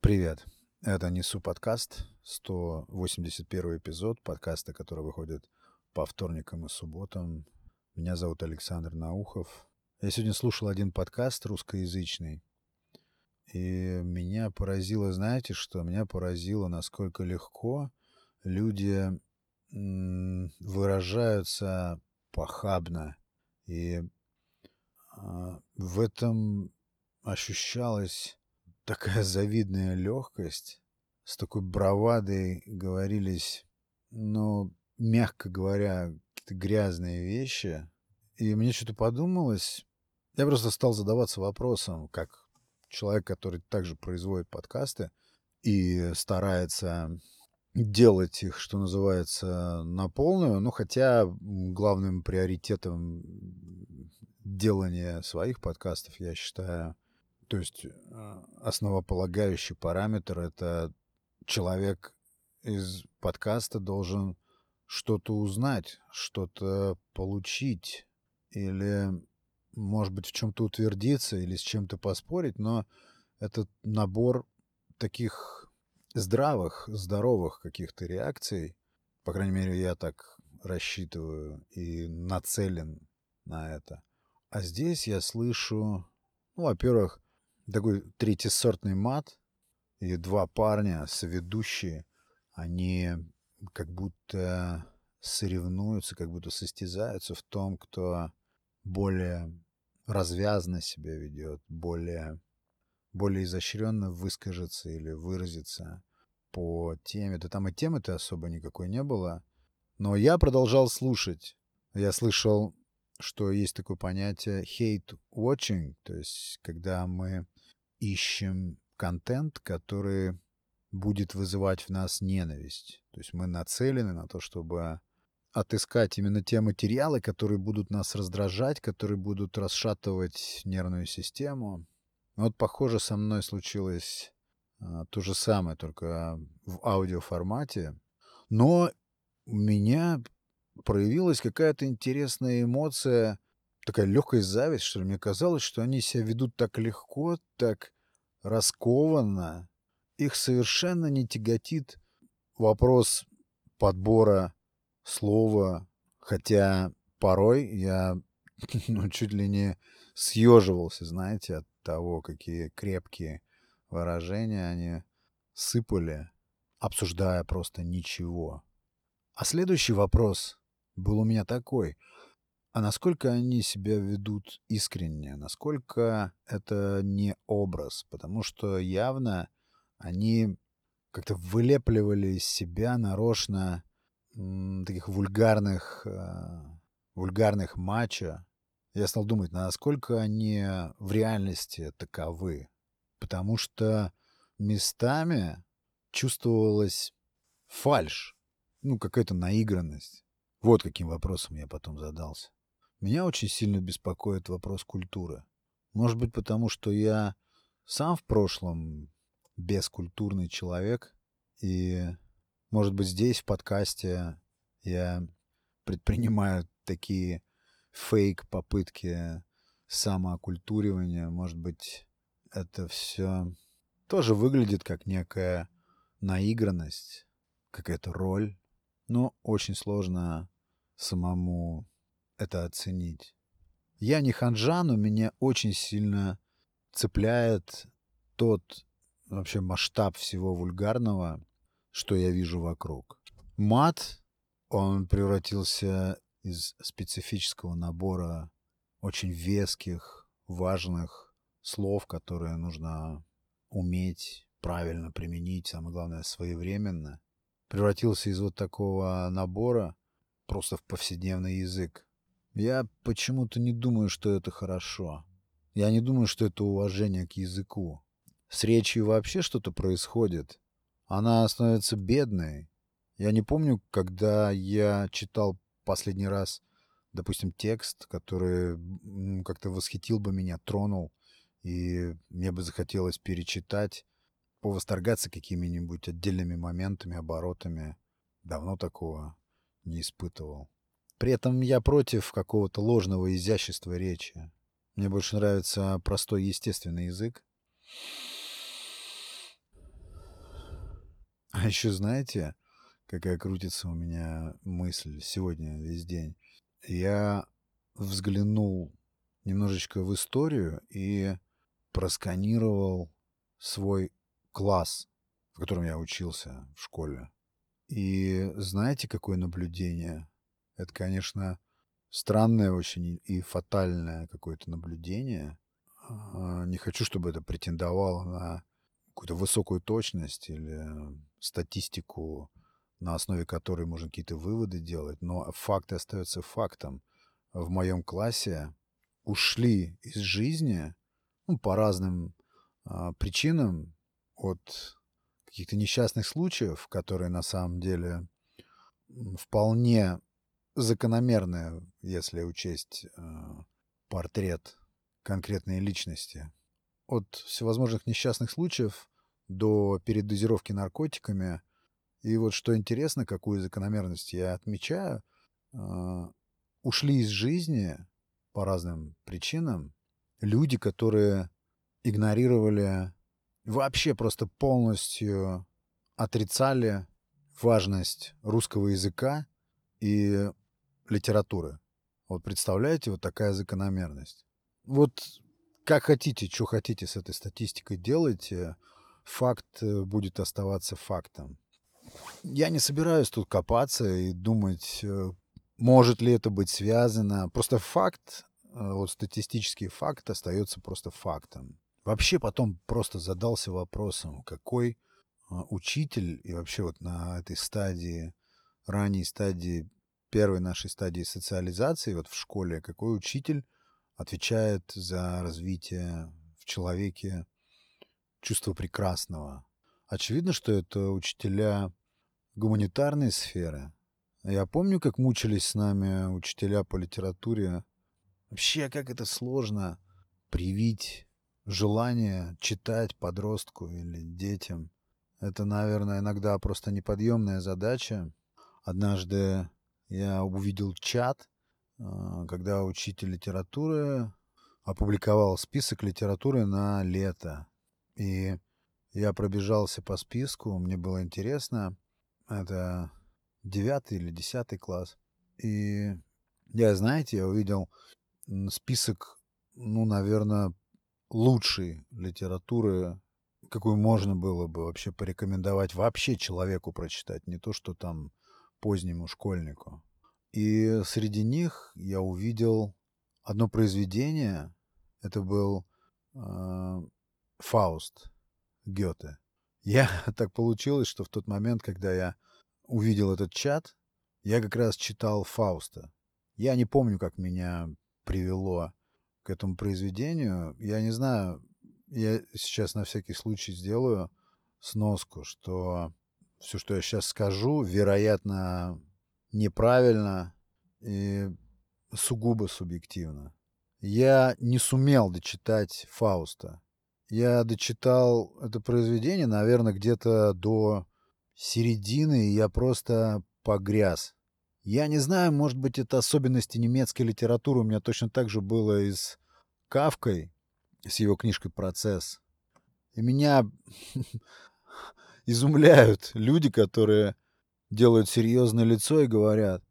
Привет. Это «Несу подкаст», 181 эпизод подкаста, который выходит по вторникам и субботам. Меня зовут Александр Наухов. Я сегодня слушал один подкаст русскоязычный, и меня поразило, знаете что? Меня поразило, насколько легко люди выражаются похабно. И а, в этом ощущалась такая завидная легкость, с такой бравадой говорились, ну, мягко говоря, какие-то грязные вещи. И мне что-то подумалось, я просто стал задаваться вопросом, как человек, который также производит подкасты и старается делать их, что называется, на полную, ну, хотя главным приоритетом делания своих подкастов, я считаю, то есть э, основополагающий параметр — это человек из подкаста должен что-то узнать, что-то получить или, может быть, в чем-то утвердиться или с чем-то поспорить, но этот набор таких здравых, здоровых каких-то реакций, по крайней мере, я так рассчитываю и нацелен на это. А здесь я слышу, ну, во-первых, такой третьесортный мат, и два парня, соведущие, они как будто соревнуются, как будто состязаются в том, кто более развязно себя ведет, более, более изощренно выскажется или выразится по теме. Да там и темы-то особо никакой не было. Но я продолжал слушать. Я слышал, что есть такое понятие hate watching, то есть когда мы ищем контент, который будет вызывать в нас ненависть. То есть мы нацелены на то, чтобы отыскать именно те материалы, которые будут нас раздражать, которые будут расшатывать нервную систему. Вот, похоже, со мной случилось а, то же самое, только в аудиоформате. Но у меня проявилась какая-то интересная эмоция, такая легкая зависть, что ли. Мне казалось, что они себя ведут так легко, так раскованно. Их совершенно не тяготит вопрос подбора слова, хотя порой я ну, чуть ли не съеживался, знаете, от того, какие крепкие выражения они сыпали, обсуждая просто ничего. А следующий вопрос был у меня такой. А насколько они себя ведут искренне? Насколько это не образ? Потому что явно они как-то вылепливали из себя нарочно таких вульгарных, э, вульгарных матча. Я стал думать, насколько они в реальности таковы. Потому что местами чувствовалась фальш, ну, какая-то наигранность. Вот каким вопросом я потом задался. Меня очень сильно беспокоит вопрос культуры. Может быть, потому что я сам в прошлом бескультурный человек, и, может быть, здесь, в подкасте, я предпринимаю такие фейк-попытки самоокультуривания. Может быть, это все тоже выглядит как некая наигранность, какая-то роль, но очень сложно самому это оценить. Я не ханжа, но меня очень сильно цепляет тот вообще масштаб всего вульгарного, что я вижу вокруг. Мат, он превратился из специфического набора очень веских, важных слов, которые нужно уметь правильно применить, самое главное, своевременно, превратился из вот такого набора просто в повседневный язык. Я почему-то не думаю, что это хорошо. Я не думаю, что это уважение к языку. С речью вообще что-то происходит. Она становится бедной. Я не помню, когда я читал последний раз, допустим, текст, который как-то восхитил бы меня, тронул, и мне бы захотелось перечитать, повосторгаться какими-нибудь отдельными моментами, оборотами. Давно такого не испытывал. При этом я против какого-то ложного изящества речи. Мне больше нравится простой естественный язык. А еще знаете, какая крутится у меня мысль сегодня весь день? Я взглянул немножечко в историю и просканировал свой класс, в котором я учился в школе. И знаете, какое наблюдение? Это, конечно, странное очень и фатальное какое-то наблюдение. А, не хочу, чтобы это претендовало на какую-то высокую точность или статистику, на основе которой можно какие-то выводы делать, но факт остается фактом. В моем классе ушли из жизни ну, по разным а, причинам от каких-то несчастных случаев, которые на самом деле вполне закономерны, если учесть э, портрет конкретной личности. От всевозможных несчастных случаев до передозировки наркотиками. И вот что интересно, какую закономерность я отмечаю, э, ушли из жизни по разным причинам люди, которые игнорировали вообще просто полностью отрицали важность русского языка и литературы. Вот представляете, вот такая закономерность. Вот как хотите, что хотите с этой статистикой делайте, факт э, будет оставаться фактом. Я не собираюсь тут копаться и думать, э, может ли это быть связано. Просто факт, э, вот статистический факт остается просто фактом. Вообще потом просто задался вопросом, какой учитель и вообще вот на этой стадии, ранней стадии, первой нашей стадии социализации, вот в школе, какой учитель отвечает за развитие в человеке чувства прекрасного. Очевидно, что это учителя гуманитарной сферы. Я помню, как мучились с нами учителя по литературе. Вообще, как это сложно привить желание читать подростку или детям. Это, наверное, иногда просто неподъемная задача. Однажды я увидел чат, а, когда учитель литературы опубликовал список литературы на лето. И я пробежался по списку, мне было интересно. Это девятый или десятый класс. И я, знаете, я увидел список, ну, наверное, лучшей литературы, какую можно было бы вообще порекомендовать вообще человеку прочитать, не то что там позднему школьнику. И среди них я увидел одно произведение, это был э, Фауст Гёте. Я так получилось, что в тот момент, когда я увидел этот чат, я как раз читал Фауста. Я не помню, как меня привело к этому произведению. Я не знаю, я сейчас на всякий случай сделаю сноску, что все, что я сейчас скажу, вероятно, неправильно и сугубо субъективно. Я не сумел дочитать Фауста. Я дочитал это произведение, наверное, где-то до середины, и я просто погряз. Я не знаю, может быть, это особенности немецкой литературы. У меня точно так же было и с Кавкой, с его книжкой «Процесс». И меня изумляют люди, которые делают серьезное лицо и говорят,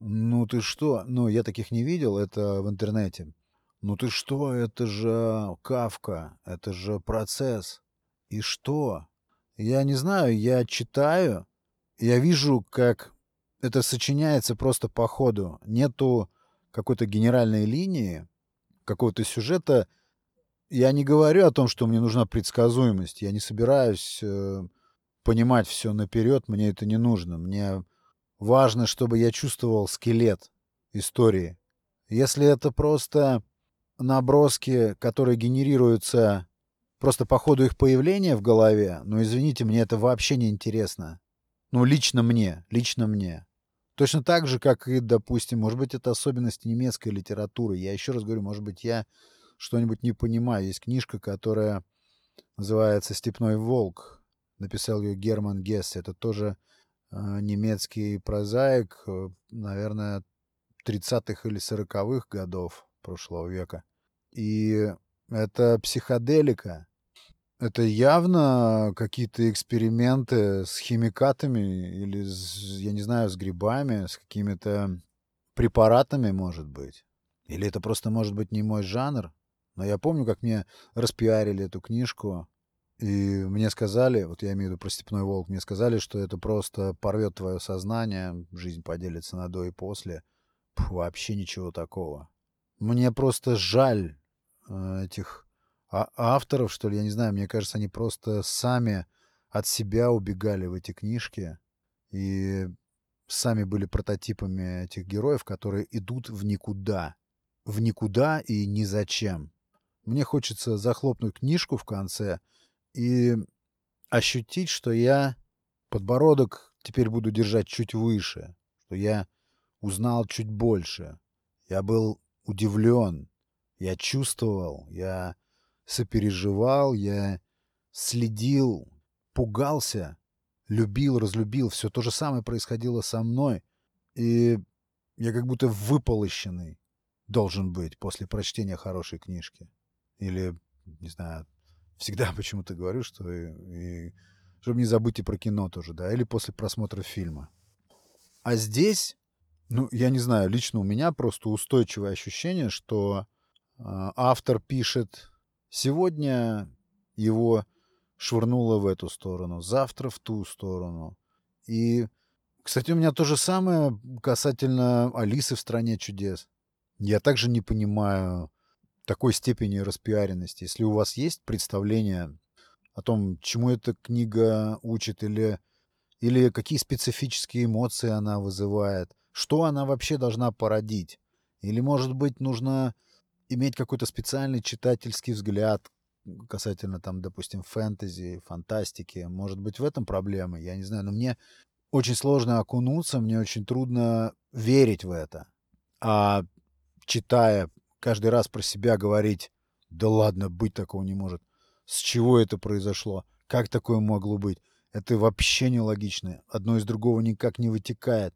ну ты что? Ну, я таких не видел, это в интернете. Ну ты что, это же Кавка, это же процесс. И что? Я не знаю, я читаю, я вижу, как это сочиняется просто по ходу. Нету какой-то генеральной линии, какого-то сюжета. Я не говорю о том, что мне нужна предсказуемость. Я не собираюсь э, понимать все наперед. Мне это не нужно. Мне важно, чтобы я чувствовал скелет истории. Если это просто наброски, которые генерируются просто по ходу их появления в голове, ну, извините, мне это вообще не интересно. Ну, лично мне, лично мне. Точно так же, как и, допустим, может быть, это особенность немецкой литературы. Я еще раз говорю, может быть, я что-нибудь не понимаю. Есть книжка, которая называется «Степной волк». Написал ее Герман Гесс. Это тоже э, немецкий прозаик, э, наверное, 30-х или 40-х годов прошлого века. И это психоделика. это явно какие-то эксперименты с химикатами или, с, я не знаю, с грибами, с какими-то препаратами, может быть. Или это просто, может быть, не мой жанр. Но я помню, как мне распиарили эту книжку, и мне сказали, вот я имею в виду про «Степной волк», мне сказали, что это просто порвет твое сознание, жизнь поделится на до и после. Фу, вообще ничего такого. Мне просто жаль э, этих а авторов, что ли, я не знаю, мне кажется, они просто сами от себя убегали в эти книжки и сами были прототипами этих героев, которые идут в никуда. В никуда и ни зачем. Мне хочется захлопнуть книжку в конце и ощутить, что я подбородок теперь буду держать чуть выше, что я узнал чуть больше. Я был удивлен, я чувствовал, я сопереживал, я следил, пугался, любил, разлюбил. Все то же самое происходило со мной. И я как будто выполощенный должен быть после прочтения хорошей книжки. Или, не знаю, всегда почему-то говорю, что и, и, чтобы не забыть и про кино тоже, да, или после просмотра фильма. А здесь, ну, я не знаю, лично у меня просто устойчивое ощущение, что э, автор пишет Сегодня его швырнуло в эту сторону, завтра в ту сторону. И, кстати, у меня то же самое касательно Алисы в «Стране чудес». Я также не понимаю такой степени распиаренности. Если у вас есть представление о том, чему эта книга учит, или, или какие специфические эмоции она вызывает, что она вообще должна породить, или, может быть, нужно иметь какой-то специальный читательский взгляд касательно там, допустим, фэнтези, фантастики. Может быть, в этом проблема, я не знаю. Но мне очень сложно окунуться, мне очень трудно верить в это. А читая каждый раз про себя говорить, да ладно, быть такого не может. С чего это произошло? Как такое могло быть? Это вообще нелогично. Одно из другого никак не вытекает.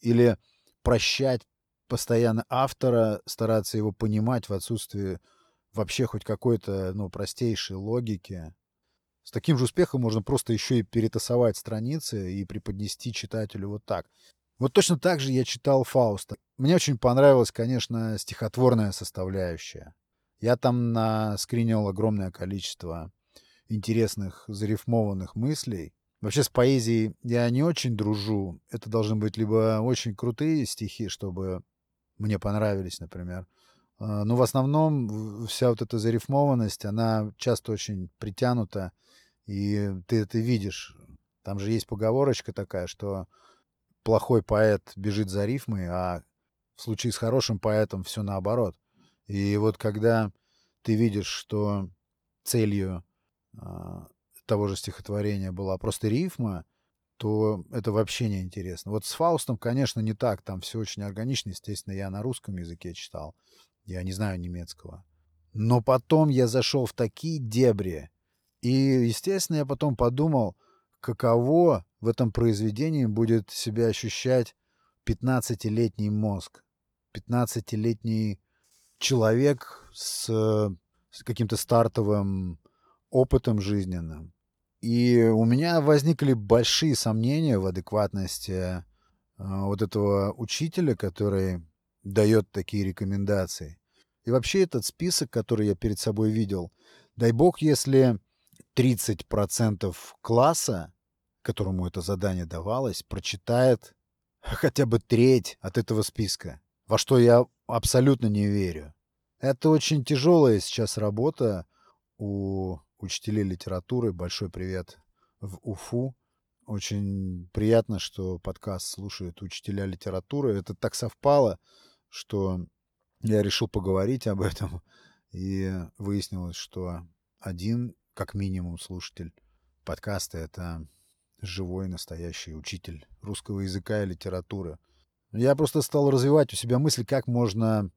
Или прощать постоянно автора, стараться его понимать в отсутствии вообще хоть какой-то, ну, простейшей логики. С таким же успехом можно просто еще и перетасовать страницы и преподнести читателю вот так. Вот точно так же я читал Фауста. Мне очень понравилась, конечно, стихотворная составляющая. Я там наскринил огромное количество интересных зарифмованных мыслей. Вообще с поэзией я не очень дружу. Это должны быть либо очень крутые стихи, чтобы мне понравились, например. А, но в основном вся вот эта зарифмованность, она часто очень притянута, и ты это видишь. Там же есть поговорочка такая, что плохой поэт бежит за рифмой, а в случае с хорошим поэтом все наоборот. И вот когда ты видишь, что целью э, того же стихотворения была просто рифма, то это вообще не интересно. Вот с Фаустом, конечно, не так. Там все очень органично. Естественно, я на русском языке читал. Я не знаю немецкого. Но потом я зашел в такие дебри. И, естественно, я потом подумал, каково в этом произведении будет себя ощущать 15-летний мозг. 15-летний человек с, с каким-то стартовым опытом жизненным. И у меня возникли большие сомнения в адекватности э, вот этого учителя, который дает такие рекомендации. И вообще этот список, который я перед собой видел, дай бог, если 30% класса, которому это задание давалось, прочитает хотя бы треть от этого списка, во что я абсолютно не верю. Это очень тяжелая сейчас работа у учителей литературы. Большой привет в Уфу. Очень приятно, что подкаст слушают учителя литературы. Это так совпало, что я решил поговорить об этом. И выяснилось, что один, как минимум, слушатель подкаста — это живой, настоящий учитель русского языка и литературы. Я просто стал развивать у себя мысль, как можно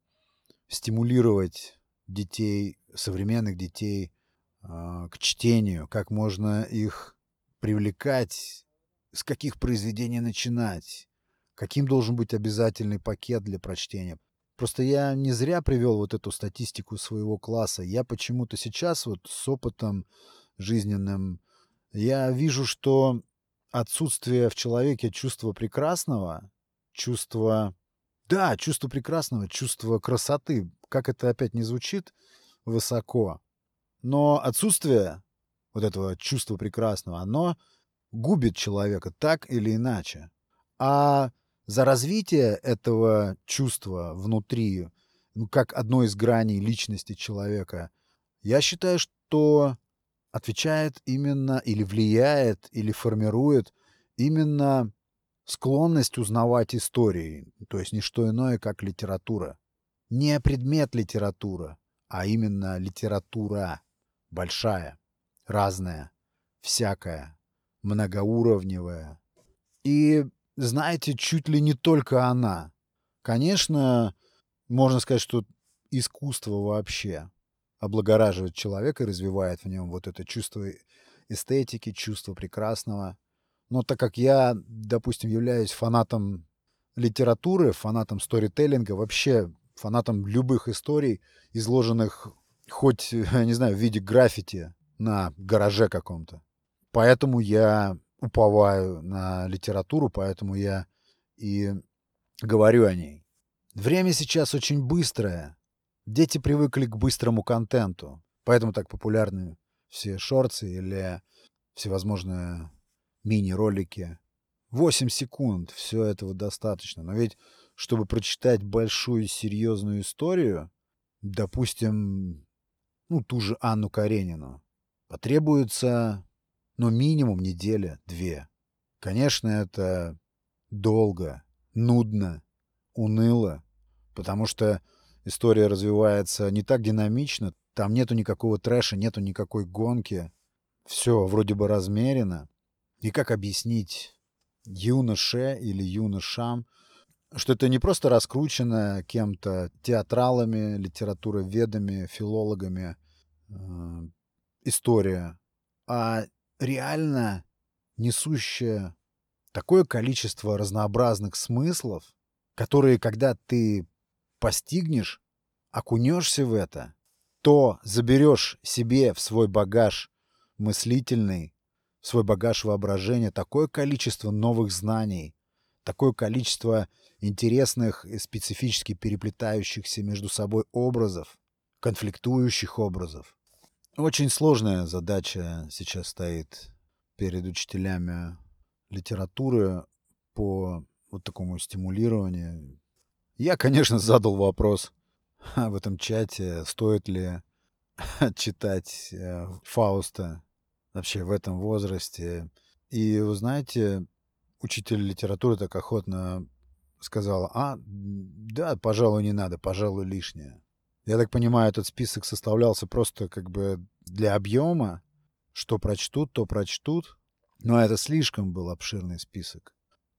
стимулировать детей, современных детей а, к чтению, как можно их привлекать, с каких произведений начинать, каким должен быть обязательный пакет для прочтения. Просто я не зря привел вот эту статистику своего класса. Я почему-то сейчас вот с опытом жизненным, я вижу, что отсутствие в человеке чувства прекрасного, чувства... Да, чувство прекрасного, чувство красоты, как это опять не звучит высоко, но отсутствие вот этого чувства прекрасного, оно губит человека так или иначе. А за развитие этого чувства внутри, ну, как одной из граней личности человека, я считаю, что отвечает именно или влияет, или формирует именно склонность узнавать истории, то есть не что иное, как литература. Не предмет литература, а именно литература большая, разная, всякая, многоуровневая. И, знаете, чуть ли не только она. Конечно, можно сказать, что искусство вообще облагораживает человека и развивает в нем вот это чувство эстетики, чувство прекрасного. Но так как я, допустим, являюсь фанатом литературы, фанатом сторителлинга, вообще фанатом любых историй, изложенных хоть, я не знаю, в виде граффити на гараже каком-то. Поэтому я уповаю на литературу, поэтому я и говорю о ней. Время сейчас очень быстрое. Дети привыкли к быстрому контенту, поэтому так популярны все шорты или всевозможные мини-ролики. 8 секунд, все этого достаточно. Но ведь, чтобы прочитать большую серьезную историю, допустим, ну, ту же Анну Каренину, потребуется, ну, минимум неделя, две. Конечно, это долго, нудно, уныло, потому что история развивается не так динамично, там нету никакого трэша, нету никакой гонки. Все вроде бы размерено. И как объяснить юноше или юношам, что это не просто раскрученная кем-то театралами, литературоведами, филологами э, история, а реально несущая такое количество разнообразных смыслов, которые, когда ты постигнешь, окунешься в это, то заберешь себе в свой багаж мыслительный, в свой багаж воображения такое количество новых знаний, такое количество интересных и специфически переплетающихся между собой образов, конфликтующих образов. Очень сложная задача сейчас стоит перед учителями литературы по вот такому стимулированию. Я, конечно, задал вопрос в этом чате, стоит ли читать э, Фауста вообще в этом возрасте. И вы знаете, учитель литературы так охотно сказала, а, да, пожалуй, не надо, пожалуй, лишнее. Я так понимаю, этот список составлялся просто как бы для объема, что прочтут, то прочтут. Но это слишком был обширный список.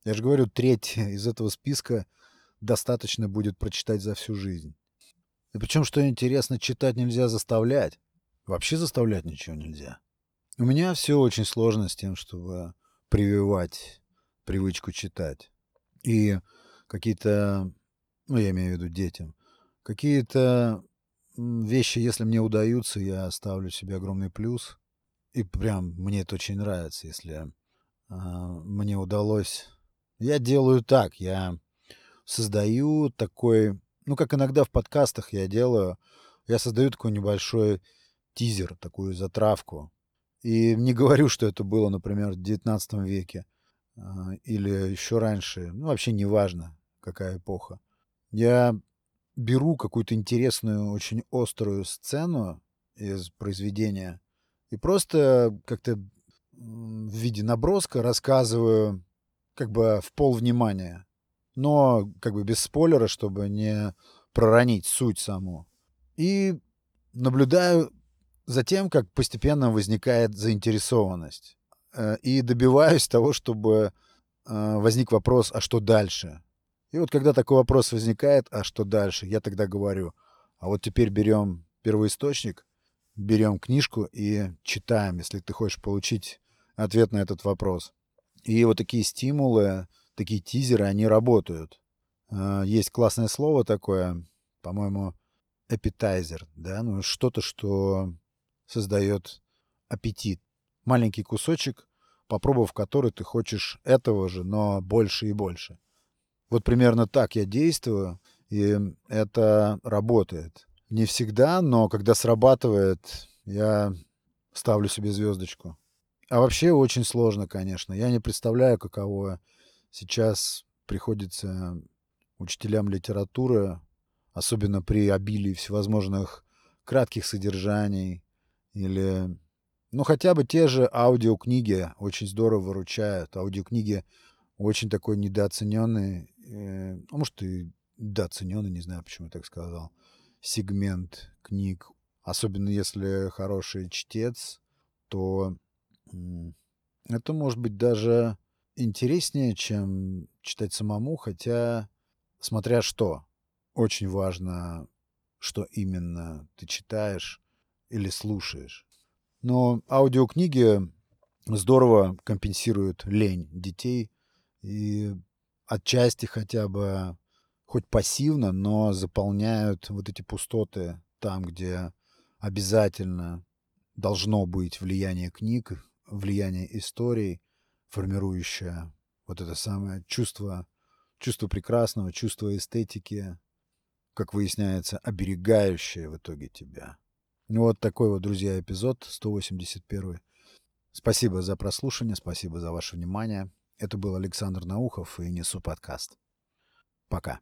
Я же говорю, треть из этого списка достаточно будет прочитать за всю жизнь. И причем, что интересно, читать нельзя заставлять. Вообще заставлять ничего нельзя. У меня все очень сложно с тем, чтобы прививать привычку читать. И какие-то, ну, я имею в виду детям, какие-то вещи, если мне удаются, я ставлю себе огромный плюс. И прям мне это очень нравится, если э, мне удалось. Я делаю так, я создаю такой, ну, как иногда в подкастах я делаю, я создаю такой небольшой тизер, такую затравку. И не говорю, что это было, например, в 19 веке. А, или еще раньше, ну, вообще не важно, какая эпоха. Я беру какую-то интересную, очень острую сцену из произведения и просто как-то в виде наброска рассказываю как бы в пол внимания, но как бы без спойлера, чтобы не проронить суть саму. И наблюдаю за тем, как постепенно возникает заинтересованность. Э, и добиваюсь того, чтобы э, возник вопрос, а что дальше? И вот когда такой вопрос возникает, а что дальше, я тогда говорю, а вот теперь берем первоисточник, берем книжку и читаем, если ты хочешь получить ответ на этот вопрос. И вот такие стимулы, такие тизеры, они работают. Э, есть классное слово такое, по-моему, appetizer, да, ну что-то, что создает аппетит. Маленький кусочек, попробовав который ты хочешь этого же, но больше и больше. Вот примерно так я действую, и это работает. Не всегда, но когда срабатывает, я ставлю себе звездочку. А вообще очень сложно, конечно. Я не представляю, каково сейчас приходится учителям литературы, особенно при обилии всевозможных кратких содержаний или, ну, хотя бы те же аудиокниги очень здорово выручают. Аудиокниги очень такой недооцененный, э, ну, может, и недооцененный, не знаю, почему я так сказал, сегмент книг. Особенно если хороший чтец, то это может быть даже интереснее, чем читать самому, хотя смотря что. Очень важно, что именно ты читаешь или слушаешь. Но аудиокниги здорово компенсируют лень детей и отчасти хотя бы хоть пассивно, но заполняют вот эти пустоты там, где обязательно должно быть влияние книг, влияние историй, формирующее вот это самое чувство, чувство прекрасного, чувство эстетики, как выясняется, оберегающее в итоге тебя. Вот такой вот, друзья, эпизод 181. Спасибо за прослушивание, спасибо за ваше внимание. Это был Александр Наухов и Несу подкаст. Пока.